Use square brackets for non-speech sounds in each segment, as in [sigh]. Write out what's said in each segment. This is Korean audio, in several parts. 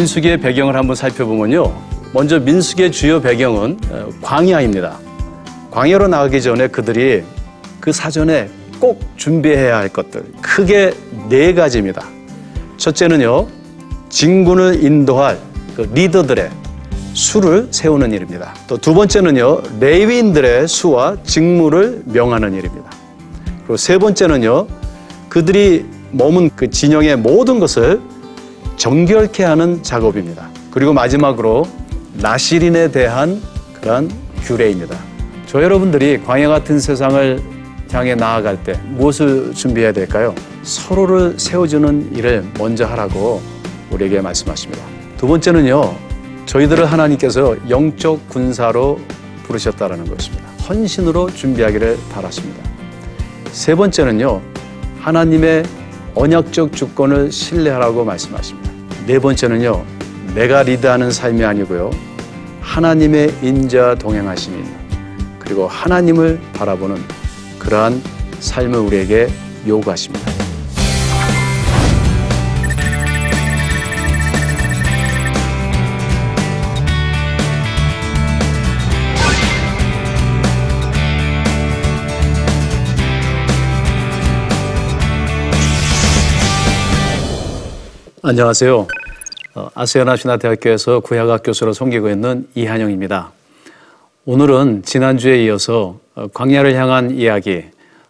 민수기의 배경을 한번 살펴보면요. 먼저 민수기의 주요 배경은 어, 광야입니다. 광야로 나가기 전에 그들이 그 사전에 꼭 준비해야 할 것들 크게 네 가지입니다. 첫째는요. 진군을 인도할 그 리더들의 수를 세우는 일입니다. 또 두 번째는요. 레위인들의 수와 직무를 명하는 일입니다. 그리고 세 번째는요. 그들이 머문 그 진영의 모든 것을 정결케 하는 작업입니다. 그리고 마지막으로 나시린에 대한 그런 규례입니다. 저 여러분들이 광야 같은 세상을 향해 나아갈 때 무엇을 준비해야 될까요? 서로를 세워주는 일을 먼저 하라고 우리에게 말씀하십니다. 두 번째는요, 저희들을 하나님께서 영적 군사로 부르셨다라는 것입니다. 헌신으로 준비하기를 바라십니다. 세 번째는요, 하나님의 언약적 주권을 신뢰하라고 말씀하십니다. 네 번째는요, 내가 리드하는 삶이 아니고요, 하나님의 인자 동행하심이 그리고 하나님을 바라보는 그러한 삶을 우리에게 요구하십니다. 안녕하세요. 어, 아세아나 신화대학교에서 구약학 교수로 섬기고 있는 이한영입니다. 오늘은 지난주에 이어서 어, 광야를 향한 이야기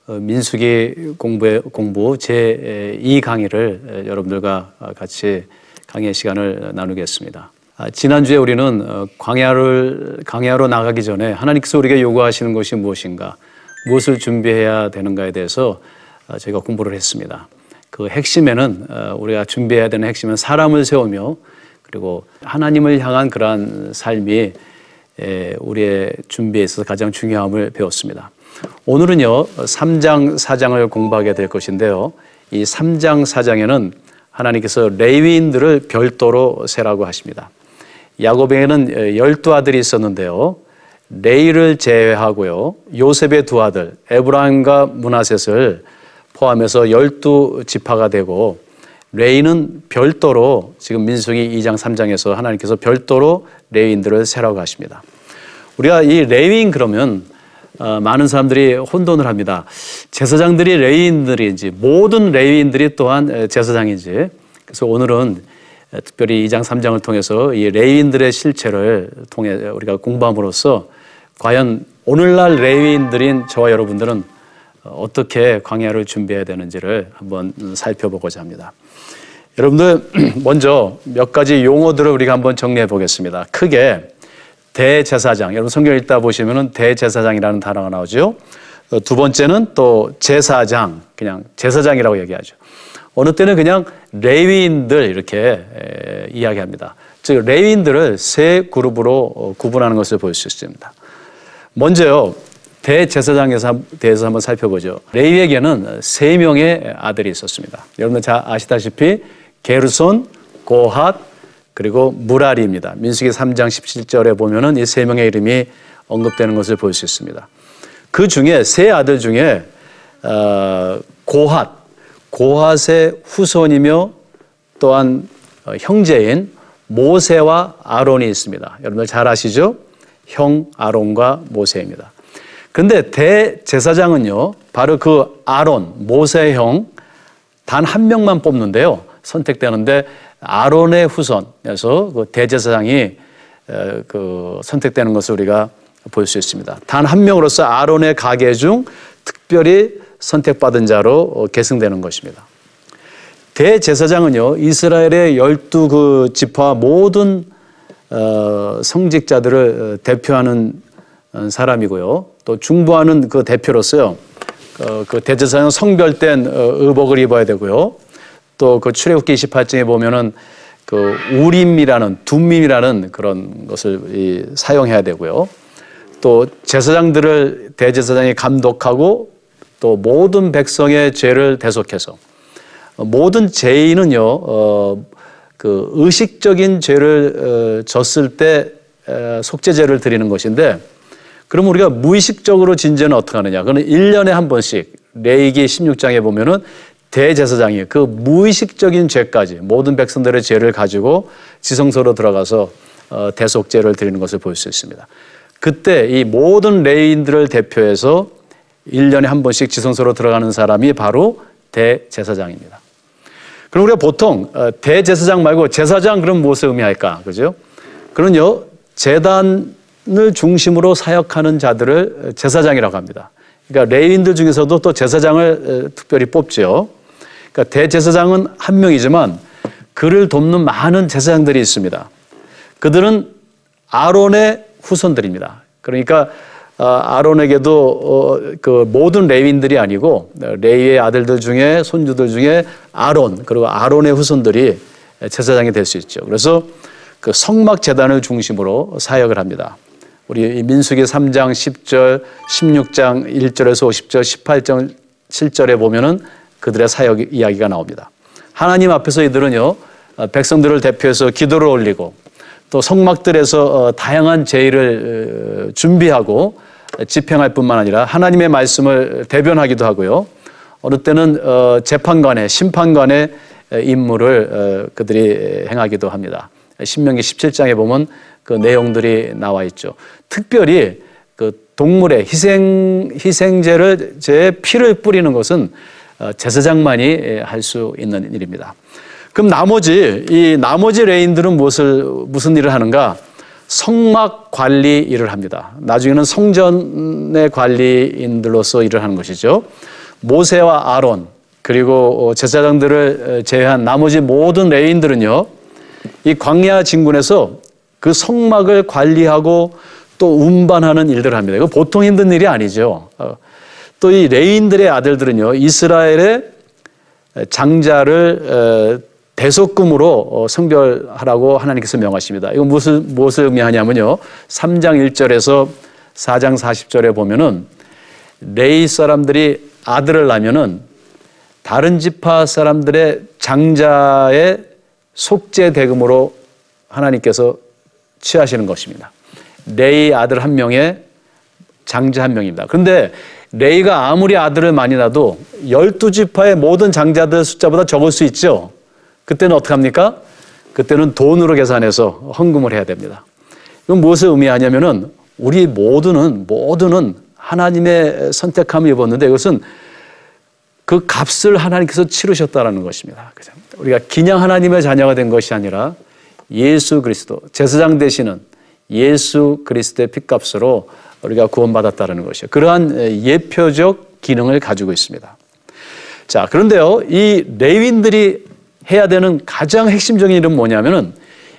어, 민수기 공부 공부 제2 강의를 여러분들과 같이 강의 시간을 나누겠습니다. 아, 지난주에 우리는 광야를 광야로 나가기 전에 하나님께서 우리에게 요구하시는 것이 무엇인가, 무엇을 준비해야 되는가에 대해서 저희가 공부를 했습니다. 그 핵심에는 우리가 준비해야 되는 핵심은 사람을 세우며 그리고 하나님을 향한 그러한 삶이 우리의 준비에 있어서 가장 중요함을 배웠습니다. 오늘은요, 3장, 4장을 공부하게 될 것인데요. 이 3장, 4장에는 하나님께서 레위인들을 별도로 세라고 하십니다. 야곱에게는 열두 아들이 있었는데요. 레이를 제외하고요. 요셉의 두 아들, 에브라임과 문하셋을 포함해서 열두 지파가 되고 레이는 별도로 지금 민수기 2장 3장에서 하나님께서 별도로 레위인들을 세라고 하십니다. 우리가 이 레위인 그러면 어, 많은 사람들이 혼돈을 합니다. 제사장들이 레위인들인지 모든 레위인들이 또한 제사장인지 그래서 오늘은 특별히 2장 3장을 통해서 이 레위인들의 실체를 통해 우리가 공부함으로써 과연 오늘날 레위인들인 저와 여러분들은 어떻게 광야를 준비해야 되는지를 한번 살펴보고자 합니다. 여러분들 [clears throat] 먼저 몇 가지 용어들을 우리가 한번 정리해 보겠습니다. 크게 대제사장. 여러분 성경 읽다 보시면은 대제사장이라는 단어가 나오죠. 어, 두 번째는 또 제사장, 그냥 제사장이라고 얘기하죠. 어느 때는 그냥 레위인들 이렇게 이야기합니다. 즉 레위인들을 세 그룹으로 어, 구분하는 것을 볼 수 있습니다. 먼저요. 대제사장에 대해서 한번 살펴보죠. 레위에게는 세 명의 아들이 있었습니다. 여러분 잘 아시다시피 게르손, 고핫, 그리고 무라리입니다. 민수기 3장 17절에 보면은 이 세 명의 이름이 언급되는 것을 볼 수 있습니다. 그 중에 세 아들 중에 어, 고핫, 고핫의 후손이며 또한 어, 형제인 모세와 아론이 있습니다. 여러분들 잘 아시죠? 형 아론과 모세입니다. 그런데 대제사장은요, 바로 그 아론, 모세 형, 단 한 명만 뽑는데요. 선택되는데 아론의 후손에서 그 대제사장이 그 선택되는 것을 우리가 볼 수 있습니다. 단 한 명으로서 아론의 가계 중 특별히 선택받은 자로 어, 계승되는 것입니다. 대제사장은요 이스라엘의 열두 그 지파 모든 어, 성직자들을 어, 대표하는 사람이고요. 또 중보하는 그 대표로서요. 그 대제사장 성별된 의복을 입어야 되고요. 또 그 출애굽기 28장에 보면은 그 우림이라는 둠밈이라는 그런 것을 사용해야 되고요. 또 제사장들을 대제사장이 감독하고 또 모든 백성의 죄를 대속해서 모든 죄인은요 어, 그 의식적인 죄를 어, 졌을 때 어, 속죄제를 드리는 것인데 그럼 우리가 무의식적으로 진죄는 어떻게 하느냐? 그는 1년에 한 번씩 레이기 16장에 보면은 대제사장이 그 무의식적인 죄까지 모든 백성들의 죄를 가지고 지성소로 들어가서 어, 대속죄를 드리는 것을 볼 수 있습니다. 그때 이 모든 레인들을 대표해서 1년에 한 번씩 지성소로 들어가는 사람이 바로 대제사장입니다. 그럼 우리가 보통 어, 대제사장 말고 제사장 그럼 무엇을 의미할까? 그죠? 그런요, 재단 을 중심으로 사역하는 자들을 제사장이라고 합니다. 그러니까 레인들 중에서도 또 제사장을 특별히 뽑죠. 그러니까 대제사장은 한 명이지만 그를 돕는 많은 제사장들이 있습니다. 그들은 아론의 후손들입니다. 그러니까 어, 아론에게도 어, 그 모든 레위인들이 아니고 레위의 아들들 중에 손주들 중에 아론 그리고 아론의 후손들이 제사장이 될 수 있죠. 그래서 그 성막 재단을 중심으로 사역을 합니다. 우리 민수기 3장 10절, 16장 1절에서 50절, 18장 7절에 보면은 그들의 사역 이야기가 나옵니다. 하나님 앞에서 이들은요, 어, 백성들을 대표해서 기도를 올리고 또 성막들에서 어, 다양한 제의를 어, 준비하고 집행할 뿐만 아니라 하나님의 말씀을 대변하기도 하고요. 어느 때는 재판관의 심판관의 임무를 그들이 행하기도 합니다. 신명기 17장에 보면 그 내용들이 나와 있죠. 특별히 그 동물의 희생 희생제를 제 피를 뿌리는 것은 어, 제사장만이 할 수 있는 일입니다. 그럼 나머지 이 나머지 레인들은 무엇을 무슨 일을 하는가? 성막 관리 일을 합니다. 나중에는 성전의 관리인들로서 일을 하는 것이죠. 모세와 아론 그리고 어, 제사장들을 제외한 나머지 모든 레인들은요. 이 광야 진군에서 그 성막을 관리하고 또 운반하는 일들을 합니다. 이거 보통 힘든 일이 아니죠. 어, 또이 레인들의 아들들은요, 이스라엘의 장자를 어, 대속금으로 어, 성별하라고 하나님께서 명하십니다. 이거 무슨, 무엇을 의미하냐면요. 3장 1절에서 4장 40절에 보면은 레이 사람들이 아들을 낳으면은 다른 지파 사람들의 장자의 속죄 대금으로 하나님께서 취하시는 것입니다. 레이 아들 한 명에 장자 한 명입니다. 그런데 레이가 아무리 아들을 많이 낳아도 열두 지파의 모든 장자들 숫자보다 적을 수 있죠. 그때는 어떻게 합니까? 그때는 돈으로 계산해서 헌금을 해야 됩니다. 이건 무엇을 의미하냐면은 우리 모두는 모두는 하나님의 선택함을 입었는데 이것은 그 값을 하나님께서 치르셨다라는 것입니다. 우리가 그냥 하나님의 자녀가 된 것이 아니라 예수 그리스도 제사장 되시는 예수 그리스도의 핏값으로 우리가 구원받았다는 것이요. 그러한 예표적 기능을 가지고 있습니다. 자, 그런데요, 이 레윈들이 해야 되는 가장 핵심적인 일은 뭐냐면은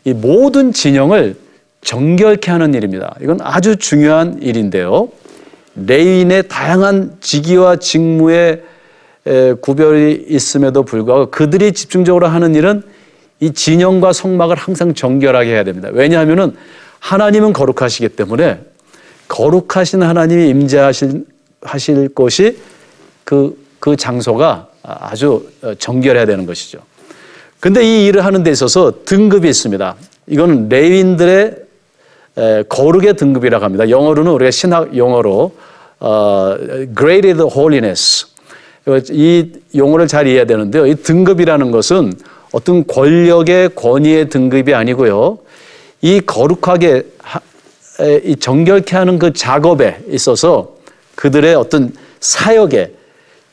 이 모든 진영을 정결케 하는 일입니다. 이건 아주 중요한 일인데요. 레인의 다양한 직위와 직무의 구별이 있음에도 불구하고 그들이 집중적으로 하는 일은 이 진영과 성막을 항상 정결하게 해야 됩니다. 왜냐하면은 하나님은 거룩하시기 때문에 거룩하신 하나님이 임재하실 하실 곳이 그, 그 장소가 아주 정결해야 되는 것이죠. 근데 이 일을 하는 데 있어서 등급이 있습니다. 이거는 레인들의 거룩의 등급이라고 합니다. 영어로는 우리가 신학 용어로 어, graded holiness 이 용어를 잘 이해해야 되는데요. 이 등급이라는 것은 어떤 권력의 권위의 등급이 아니고요. 이 거룩하게 이 정결케 하는 그 작업에 있어서 그들의 어떤 사역의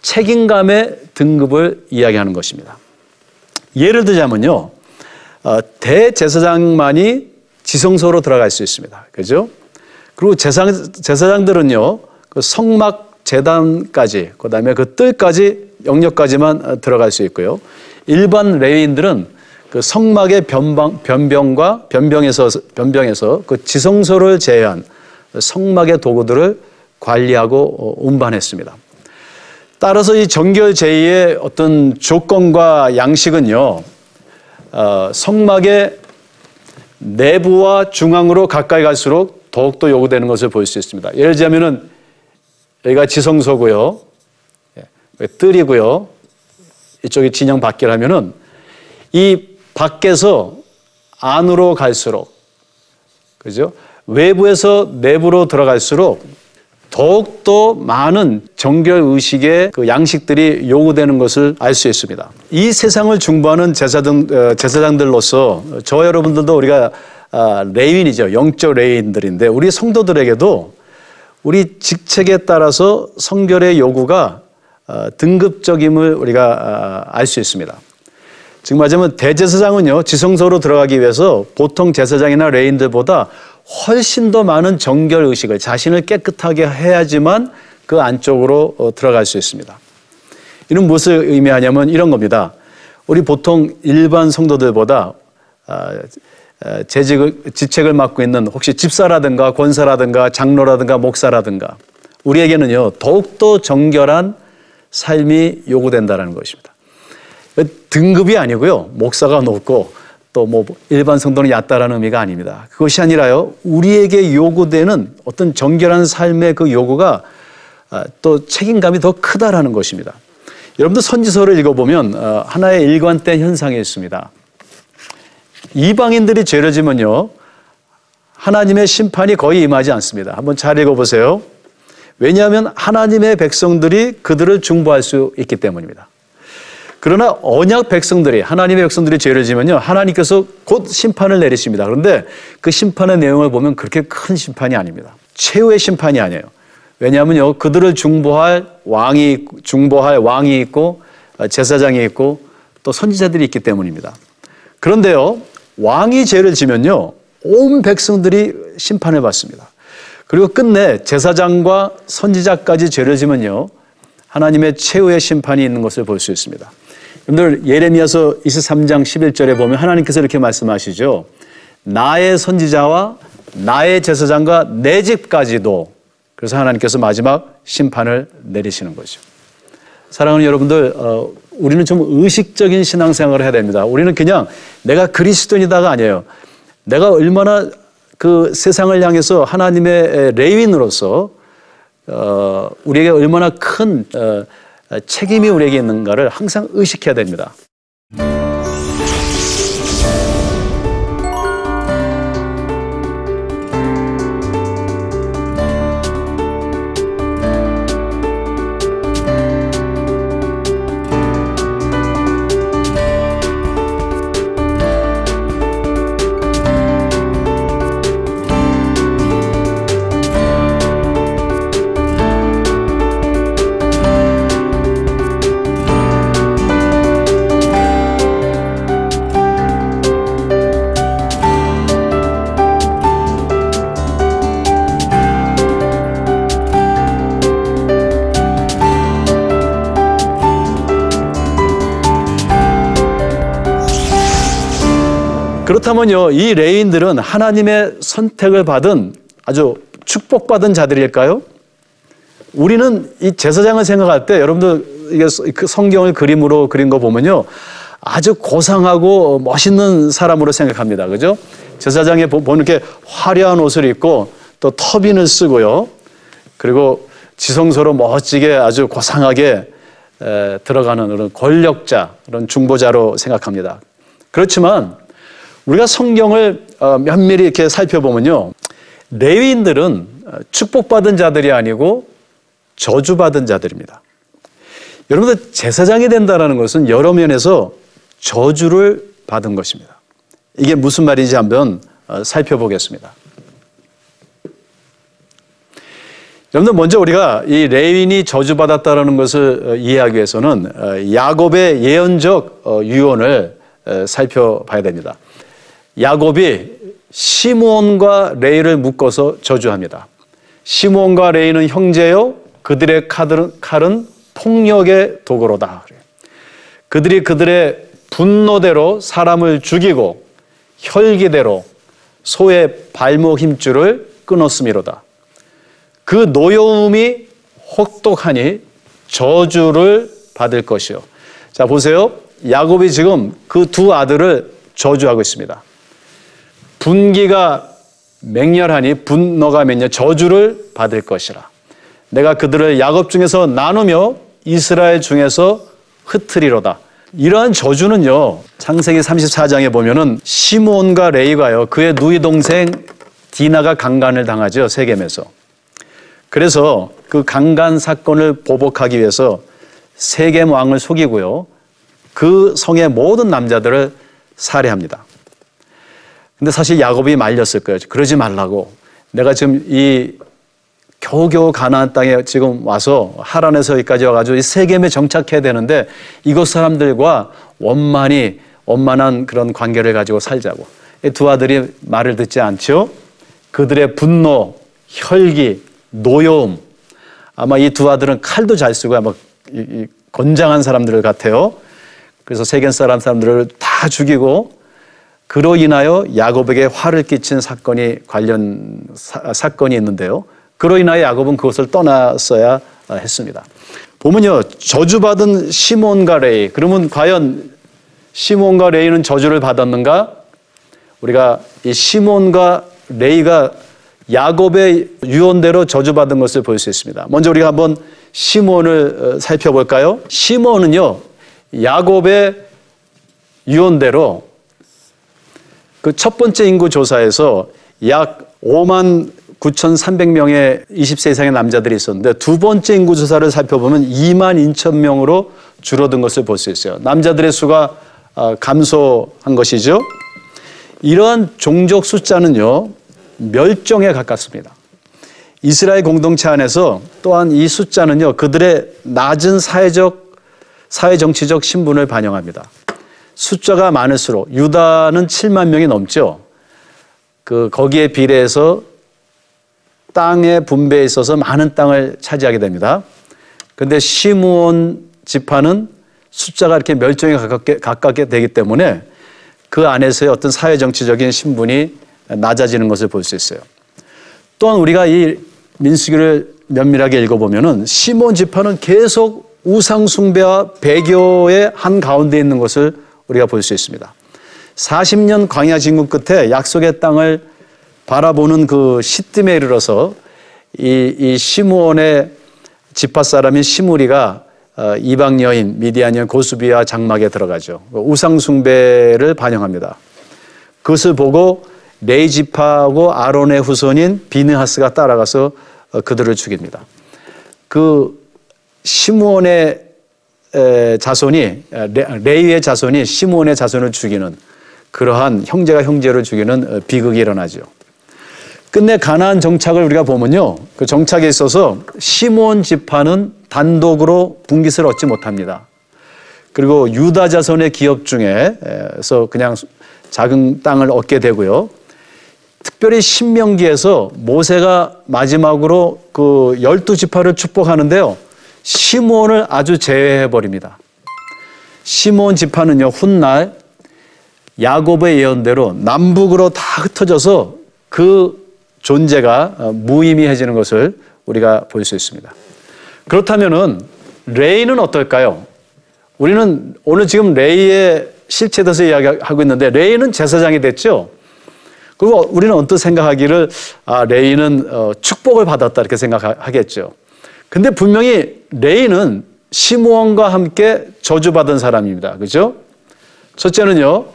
책임감의 등급을 이야기하는 것입니다. 예를 들자면요. 어, 대제사장만이 지성소로 들어갈 수 있습니다. 그죠? 그리고 제사장, 제사장들은요, 그 성막 재단까지, 그 다음에 그 뜰까지, 영역까지만 들어갈 수 있고요. 일반 레위인들은 그 성막의 변방, 변병과 변병에서, 변병에서 그 지성소를 제외한 성막의 도구들을 관리하고 어, 운반했습니다. 따라서 이 정결 제의의 어떤 조건과 양식은요, 어, 성막의 내부와 중앙으로 가까이 갈수록 더욱더 요구되는 것을 볼 수 있습니다. 예를 들자면은 여기가 지성소고요, 예, 뜰이고요, 이쪽이 진영 밖이라면은 이 밖에서 안으로 갈수록 그죠? 외부에서 내부로 들어갈수록 더욱더 많은 정결 의식의 그 양식들이 요구되는 것을 알 수 있습니다. 이 세상을 중보하는 제사장, 어, 제사장들로서 저 여러분들도 우리가 아, 레위인이죠. 영적 레위인들인데 우리 성도들에게도 우리 직책에 따라서 성결의 요구가 어, 등급적임을 우리가 아, 알수 있습니다. 지금 말하자면 대제사장은요 지성소로 들어가기 위해서 보통 제사장이나 레인들보다 훨씬 더 많은 정결 의식을 자신을 깨끗하게 해야지만 그 안쪽으로 어, 들어갈 수 있습니다. 이는 무엇을 의미하냐면 이런 겁니다. 우리 보통 일반 성도들보다 아, 재직을 지책을 맡고 있는 혹시 집사라든가 권사라든가 장로라든가 목사라든가 우리에게는요 더욱더 정결한 삶이 요구된다는 것입니다. 등급이 아니고요 목사가 높고 또 뭐 일반 성도는 얕다라는 의미가 아닙니다. 그것이 아니라요 우리에게 요구되는 어떤 정결한 삶의 그 요구가 아, 또 책임감이 더 크다라는 것입니다. 여러분들 선지서를 읽어보면 어, 하나의 일관된 현상이 있습니다. 이방인들이 죄를 지면요. 하나님의 심판이 거의 임하지 않습니다. 한번 잘 읽어보세요. 왜냐하면 하나님의 백성들이 그들을 중보할 수 있기 때문입니다. 그러나 언약 백성들이 하나님의 백성들이 죄를 지면요 하나님께서 곧 심판을 내리십니다. 그런데 그 심판의 내용을 보면 그렇게 큰 심판이 아닙니다. 최후의 심판이 아니에요. 왜냐하면요 그들을 중보할 왕이 중보할 왕이 있고 제사장이 있고 또 선지자들이 있기 때문입니다. 그런데요 왕이 죄를 지면요, 온 백성들이 심판을 받습니다. 그리고 끝내 제사장과 선지자까지 죄를 지면요, 하나님의 최후의 심판이 있는 것을 볼 수 있습니다. 여러분들 예레미야서 23장 11절에 보면 하나님께서 이렇게 말씀하시죠. 나의 선지자와 나의 제사장과 내 집까지도 그래서 하나님께서 마지막 심판을 내리시는 거죠. 사랑하는 여러분들, 어, 우리는 좀 의식적인 신앙생활을 해야 됩니다. 우리는 그냥 내가 그리스도인이다가 아니에요. 내가 얼마나 그 세상을 향해서 하나님의 레인으로서 어, 우리에게 얼마나 큰 어, 책임이 우리에게 있는가를 항상 의식해야 됩니다. 그렇다면요, 이 레인들은 하나님의 선택을 받은 아주 축복받은 자들일까요? 우리는 이 제사장을 생각할 때 여러분들 이게 그 성경을 그림으로 그린 거 보면요. 아주 고상하고 멋있는 사람으로 생각합니다. 그죠? 제사장에 보면 이렇게 화려한 옷을 입고 또 터빈을 쓰고요. 그리고 지성소로 멋지게 아주 고상하게 들어가는 그런 권력자, 그런 중보자로 생각합니다. 그렇지만 우리가 성경을 어, 면밀히 이렇게 살펴보면요. 레위인들은 어, 축복받은 자들이 아니고 저주받은 자들입니다. 여러분들 제사장이 된다는 것은 여러 면에서 저주를 받은 것입니다. 이게 무슨 말인지 한번 어, 살펴보겠습니다. 여러분들 먼저 우리가 이 레윈이 저주받았다는 것을 이해하기 위해서는 야곱의 예언적 유언을 살펴봐야 됩니다. 야곱이 시므온과 레이를 묶어서 저주합니다. 시므온과 레이는 형제요 그들의 칼은, 칼은 폭력의 도구로다. 그들이 그들의 분노대로 사람을 죽이고 혈기대로 소의 발목 힘줄을 끊었음이로다. 그 노여움이 혹독하니 저주를 받을 것이요. 자, 보세요. 야곱이 지금 그 두 아들을 저주하고 있습니다. 분기가 맹렬하니 분노가 맹렬 저주를 받을 것이라. 내가 그들을 야곱 중에서 나누며 이스라엘 중에서 흩트리로다. 이러한 저주는요. 창세기 34장에 보면은 시몬과 레이가요. 그의 누이 동생 디나가 강간을 당하죠. 세겜에서. 그래서 그 강간 사건을 보복하기 위해서 세겜 왕을 속이고요. 그 성의 모든 남자들을 살해합니다. 근데 사실 야곱이 말렸을 거예요. 그러지 말라고. 내가 지금 이 겨우겨우 가나안 땅에 지금 와서 하란에서 여기까지 와가지고 이 세겜에 정착해야 되는데 이곳 사람들과 원만히 원만한 그런 관계를 가지고 살자고. 이 두 아들이 말을 듣지 않죠. 그들의 분노, 혈기, 노여움. 아마 이 두 아들은 칼도 잘 쓰고 아마 이, 이 건장한 사람들 같아요. 그래서 세겜 사람 사람들을 다 죽이고 그로 인하여 야곱에게 화를 끼친 사건이 관련 사, 건이 있는데요. 그로 인하여 야곱은 그것을 떠났어야 했습니다. 보면요. 저주받은 시몬과 레이. 그러면 과연 시몬과 레이는 저주를 받았는가? 우리가 이 시몬과 레이가 야곱의 유언대로 저주받은 것을 볼 수 있습니다. 먼저 우리가 한번 시몬을 살펴볼까요? 시몬은요. 야곱의 유언대로 그 첫 번째 인구 조사에서 약 5만 9,300명의 20세 이상의 남자들이 있었는데 두 번째 인구 조사를 살펴보면 2만 2천 명으로 줄어든 것을 볼 수 있어요. 남자들의 수가 아, 감소한 것이죠. 이러한 종족 숫자는요, 멸종에 가깝습니다. 이스라엘 공동체 안에서 또한 이 숫자는요, 그들의 낮은 사회적, 사회 정치적 신분을 반영합니다. 숫자가 많을수록 유다는 7만 명이 넘죠. 그 거기에 비례해서 땅의 분배에 있어서 많은 땅을 차지하게 됩니다. 근데 시므온 지파는 숫자가 이렇게 멸종에 가깝게, 가깝게 되기 때문에 그 안에서의 어떤 사회 정치적인 신분이 낮아지는 것을 볼 수 있어요. 또한 우리가 이 민수기를 면밀하게 읽어보면은 시몬 지파는 계속 우상 숭배와 배교의 한 가운데 있는 것을 우리가 볼 수 있습니다. 40년 광야 진국 끝에 약속의 땅을 바라보는 그 시뜸에 이르러서 이, 이 시므온의 지파 사람인 시무리가 어, 이방 여인 미디안 여인 고수비와 장막에 들어가죠. 우상 숭배를 반영합니다. 그것을 보고 레이 지파하고 아론의 후손인 비느하스가 따라가서 어, 그들을 죽입니다. 그 시므온의 자손이 레이의 자손이 시므온의 자손을 죽이는 그러한 형제가 형제를 죽이는 어, 비극이 일어나죠. 끝내 가나안 정착을 우리가 보면요. 그 정착에 있어서 시몬 지파는 단독으로 분깃을 얻지 못합니다. 그리고 유다 자손의 기업 중에서 그냥 작은 땅을 얻게 되고요. 특별히 신명기에서 모세가 마지막으로 그 열두 지파를 축복하는데요. 시몬을 아주 제외해 버립니다. 시몬 지파는요 훗날 야곱의 예언대로 남북으로 다 흩어져서 그 존재가 어, 무의미해지는 것을 우리가 볼 수 있습니다. 그렇다면은 레이는 어떨까요? 우리는 오늘 지금 레이의 실체에 대해서 이야기하고 있는데 레이는 제사장이 됐죠. 그리고 우리는 언뜻 생각하기를 아, 레이는 어, 축복을 받았다 이렇게 생각하겠죠. 근데 분명히 레이는 시므온과 함께 저주받은 사람입니다. 그죠? 첫째는요.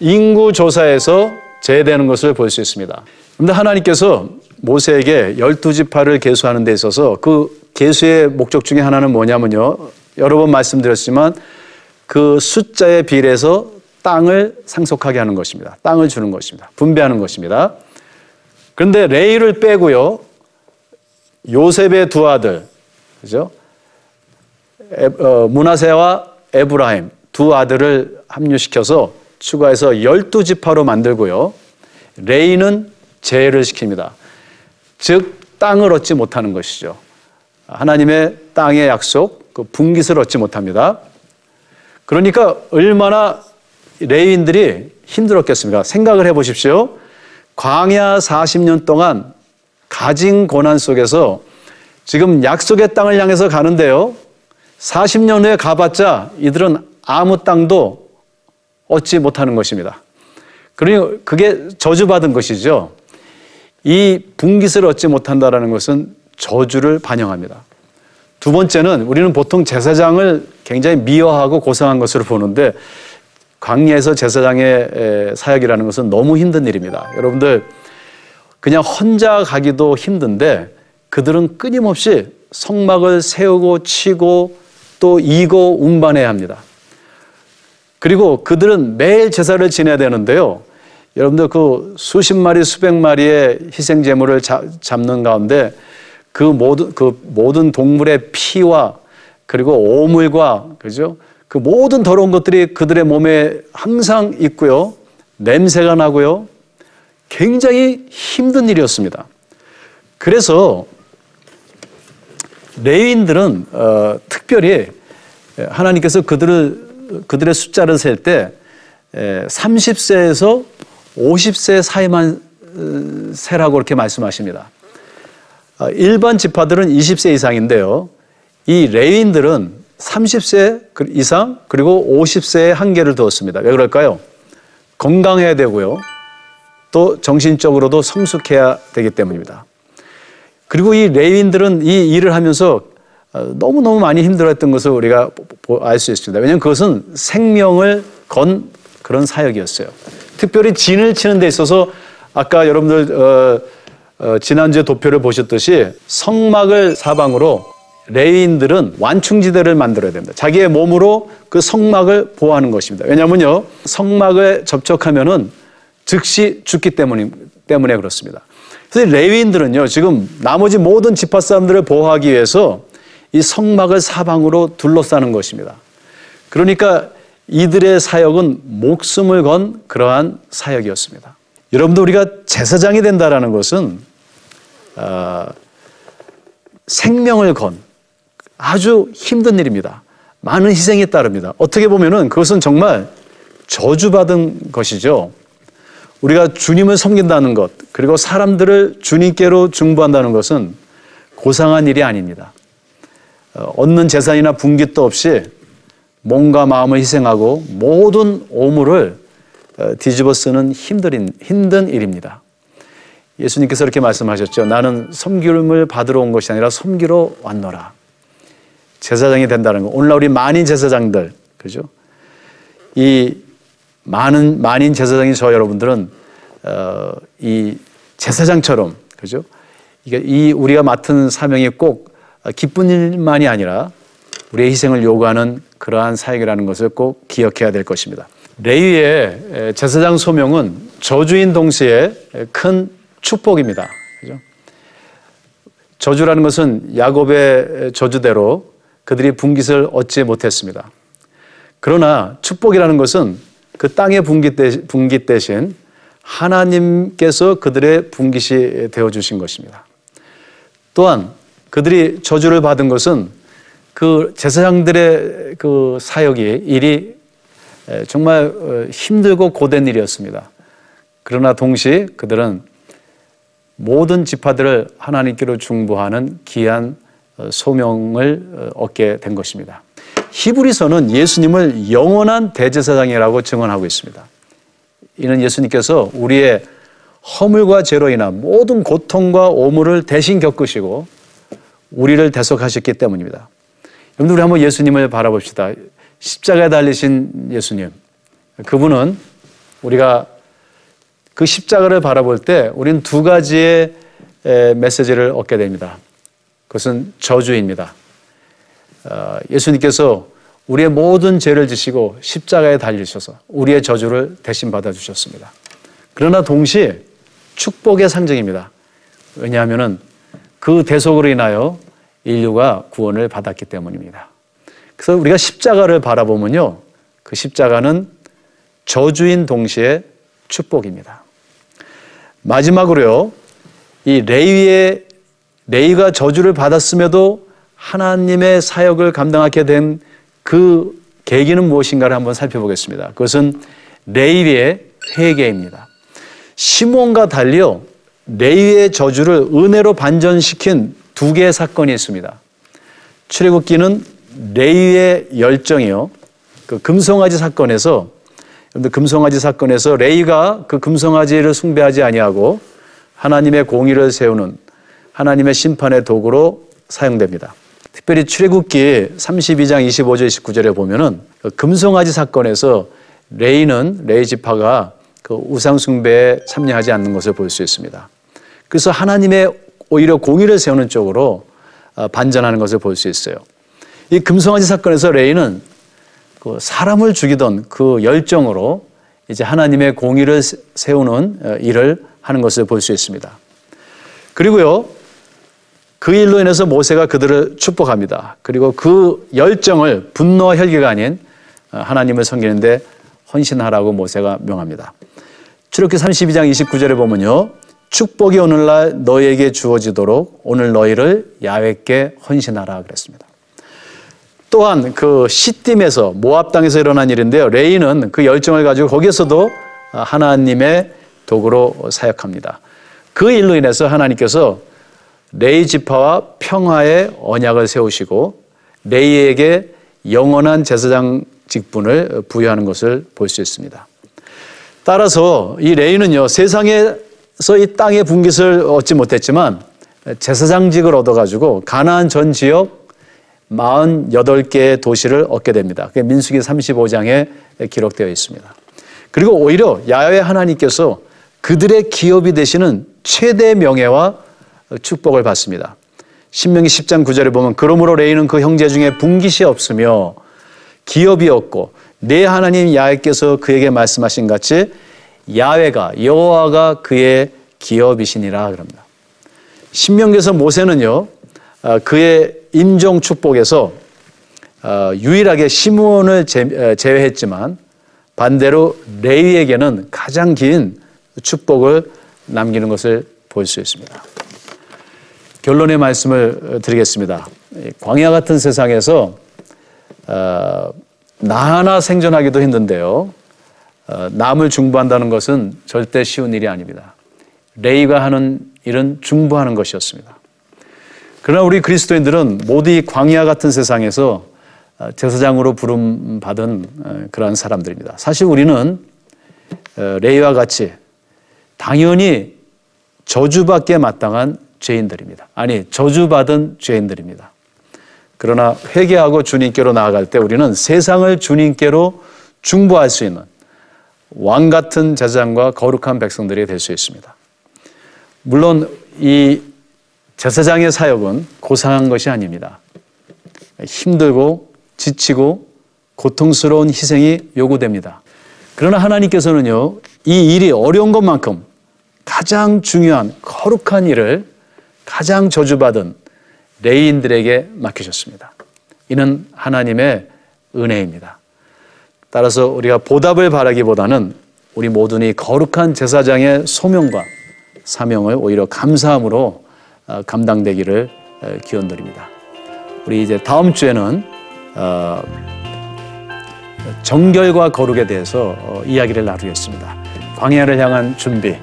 인구 조사에서 제외되는 것을 볼 수 있습니다. 그런데 하나님께서 모세에게 열두 지파를 계수하는 데 있어서 그 계수의 목적 중에 하나는 뭐냐면요. 여러 번 말씀드렸지만 그 숫자에 비례해서 땅을 상속하게 하는 것입니다. 땅을 주는 것입니다. 분배하는 것입니다. 그런데 레이를 빼고요. 요셉의 두 아들, 그죠? 어, 문하세와 에브라임 두 아들을 합류시켜서 추가해서 열두 지파로 만들고요. 레이는 재해를 시킵니다. 즉 땅을 얻지 못하는 것이죠. 하나님의 땅의 약속, 그 분깃을 얻지 못합니다. 그러니까 얼마나 레인들이 힘들었겠습니까? 생각을 해 보십시오. 광야 40년 동안 가진 고난 속에서 지금 약속의 땅을 향해서 가는데요. 40년 후에 가봤자 이들은 아무 땅도 얻지 못하는 것입니다. 그러니 그게 저주받은 것이죠. 이 분깃을 얻지 못한다라는 것은 저주를 반영합니다. 두 번째는 우리는 보통 제사장을 굉장히 미워하고 고상한 것으로 보는데 광야에서 제사장의 사역이라는 것은 너무 힘든 일입니다. 여러분들 그냥 혼자 가기도 힘든데 그들은 끊임없이 성막을 세우고 치고 또 이고 운반해야 합니다. 그리고 그들은 매일 제사를 지내야 되는데요. 여러분들 그 수십 마리, 수백 마리의 희생 제물을 잡는 가운데 그 모든 그 모든 동물의 피와 그리고 오물과 그죠? 그 모든 더러운 것들이 그들의 몸에 항상 있고요. 냄새가 나고요. 굉장히 힘든 일이었습니다. 그래서 레위인들은 어, 특별히 하나님께서 그들을 그들의 숫자를 셀 때 30세에서 50세 사이만 어, 세라고 이렇게 말씀하십니다. 어, 일반 지파들은 20세 이상인데요. 이 레인들은 30세 그 이상 그리고 50세에 한계를 두었습니다. 왜 그럴까요? 건강해야 되고요. 또 정신적으로도 성숙해야 되기 때문입니다. 그리고 이 레인들은 이 일을 하면서 어, 너무너무 많이 힘들었던 것을 우리가 알 수 있습니다. 왜냐하면 그것은 생명을 건 그런 사역이었어요. 특별히 진을 치는 데 있어서 아까 여러분들 어, 어, 지난주에 도표를 보셨듯이 성막을 사방으로 레인들은 완충지대를 만들어야 됩니다. 자기의 몸으로 그 성막을 보호하는 것입니다. 왜냐하면요, 성막을 접촉하면은 즉시 죽기 때문에, 때문에 그렇습니다. 그래서 레위인들은요, 지금 나머지 모든 지파 사람들을 보호하기 위해서 이 성막을 사방으로 둘러싸는 것입니다. 그러니까 이들의 사역은 목숨을 건 그러한 사역이었습니다. 여러분도 우리가 제사장이 된다라는 것은 어, 생명을 건 아주 힘든 일입니다. 많은 희생이 따릅니다. 어떻게 보면은 그것은 정말 저주받은 것이죠. 우리가 주님을 섬긴다는 것, 그리고 사람들을 주님께로 중보한다는 것은 고상한 일이 아닙니다. 어, 얻는 재산이나 분깃도 없이 몸과 마음을 희생하고 모든 오물을 어, 뒤집어 쓰는 힘든, 힘든 일입니다. 예수님께서 이렇게 말씀하셨죠. 나는 섬김을 받으러 온 것이 아니라 섬기러 왔노라. 제사장이 된다는 거. 오늘날 우리 만인 제사장들, 그죠? 이 많은 만인 제사장인 저 여러분들은 어, 이 제사장처럼, 그죠? 이게 이 우리가 맡은 사명이 꼭 기쁜 일만이 아니라 우리의 희생을 요구하는 그러한 사역이라는 것을 꼭 기억해야 될 것입니다. 레위의 제사장 소명은 저주인 동시에 큰 축복입니다. 그죠? 저주라는 것은 야곱의 저주대로 그들이 분깃을 얻지 못했습니다. 그러나 축복이라는 것은 그 땅의 분깃 대신 하나님께서 그들의 분깃이 되어 주신 것입니다. 또한 그들이 저주를 받은 것은 그 제사장들의 그 사역이 일이 정말 어, 힘들고 고된 일이었습니다. 그러나 동시에 그들은 모든 지파들을 하나님께로 중보하는 귀한 어, 소명을 어, 얻게 된 것입니다. 히브리서는 예수님을 영원한 대제사장이라고 증언하고 있습니다. 이는 예수님께서 우리의 허물과 죄로 인한 모든 고통과 오물을 대신 겪으시고 우리를 대속하셨기 때문입니다. 여러분들 우리 한번 예수님을 바라봅시다. 십자가에 달리신 예수님. 그분은 우리가 그 십자가를 바라볼 때 우리는 두 가지의 메시지를 얻게 됩니다. 그것은 저주입니다. 어, 예수님께서 우리의 모든 죄를 지시고 십자가에 달리셔서 우리의 저주를 대신 받아주셨습니다. 그러나 동시에 축복의 상징입니다. 왜냐하면 그 대속으로 인하여 인류가 구원을 받았기 때문입니다. 그래서 우리가 십자가를 바라보면요. 그 십자가는 저주인 동시에 축복입니다. 마지막으로요. 이 레위의 레위가 저주를 받았음에도 하나님의 사역을 감당하게 된 그 계기는 무엇인가를 한번 살펴보겠습니다. 그것은 레위의 회개입니다. 시몬과 달리요. 레위의 저주를 은혜로 반전시킨 두 개의 사건이 있습니다. 출애굽기는 레위의 열정이요. 그 금송아지 사건에서 여러분들 금송아지 사건에서 레위가 그 금송아지를 숭배하지 아니하고 하나님의 공의를 세우는 하나님의 심판의 도구로 사용됩니다. 특별히 출애굽기 32장 25절 29절에 보면은 그 금송아지 사건에서 레위는 레위 지파가 그 우상 숭배에 참여하지 않는 것을 볼 수 있습니다. 그래서 하나님의 오히려 공의를 세우는 쪽으로 어, 반전하는 것을 볼 수 있어요. 이 금송아지 사건에서 레이는 그 사람을 죽이던 그 열정으로 이제 하나님의 공의를 세우는 어, 일을 하는 것을 볼 수 있습니다. 그리고요, 그 일로 인해서 모세가 그들을 축복합니다. 그리고 그 열정을 분노와 혈기가 아닌 어, 하나님을 섬기는데 헌신하라고 모세가 명합니다. 출애굽기 32장 29절에 보면요. 축복이 오늘날 너에게 주어지도록 오늘 너희를 야훼께 헌신하라 그랬습니다. 또한 그 시딤에서 모압 땅에서 일어난 일인데요. 레이는 그 열정을 가지고 거기에서도 하나님의 도구로 사역합니다. 그 일로 인해서 하나님께서 레이 지파와 평화의 언약을 세우시고 레이에게 영원한 제사장 직분을 부여하는 것을 볼 수 있습니다. 따라서 이 레이는요 세상에서 이 땅의 분깃을 얻지 못했지만 제사장직을 얻어가지고 가나안 전 지역 48개의 도시를 얻게 됩니다. 그게 민수기 35장에 기록되어 있습니다. 그리고 오히려 야외 하나님께서 그들의 기업이 되시는 최대 명예와 축복을 받습니다. 신명기 10장 9절에 보면 그러므로 레이는 그 형제 중에 분깃이 없으며 기업이 없고 내 하나님 야훼께서 그에게 말씀하신 같이 야훼가 여호와가 그의 기업이시니라 그럽니다. 신명기에서 모세는요 어, 그의 임종 축복에서 어, 유일하게 시므온을 제외했지만 반대로 레위에게는 가장 긴 축복을 남기는 것을 볼 수 있습니다. 결론의 말씀을 드리겠습니다. 광야 같은 세상에서 어, 나 하나 생존하기도 힘든데요. 남을 중보한다는 것은 절대 쉬운 일이 아닙니다. 레이가 하는 일은 중보하는 것이었습니다. 그러나 우리 그리스도인들은 모두 이 광야 같은 세상에서 어, 제사장으로 부름 받은 어, 그러한 사람들입니다. 사실 우리는 어, 레이와 같이 당연히 저주받게 마땅한 죄인들입니다. 아니 저주받은 죄인들입니다. 그러나 회개하고 주님께로 나아갈 때 우리는 세상을 주님께로 중보할 수 있는 왕 같은 제사장과 거룩한 백성들이 될 수 있습니다. 물론 이 제사장의 사역은 고상한 것이 아닙니다. 힘들고 지치고 고통스러운 희생이 요구됩니다. 그러나 하나님께서는요, 이 일이 어려운 것만큼 가장 중요한 거룩한 일을 가장 저주받은 레인들에게 맡기셨습니다. 이는 하나님의 은혜입니다. 따라서 우리가 보답을 바라기보다는 우리 모두니 거룩한 제사장의 소명과 사명을 오히려 감사함으로 어, 감당되기를 어, 기원드립니다. 우리 이제 다음 주에는 어, 정결과 거룩에 대해서 이야기를 나누겠습니다. 광야를 향한 준비,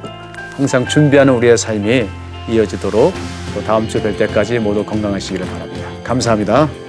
항상 준비하는 우리의 삶이 이어지도록 또 다음 주 뵐 때까지 모두 건강하시기를 바랍니다. 감사합니다.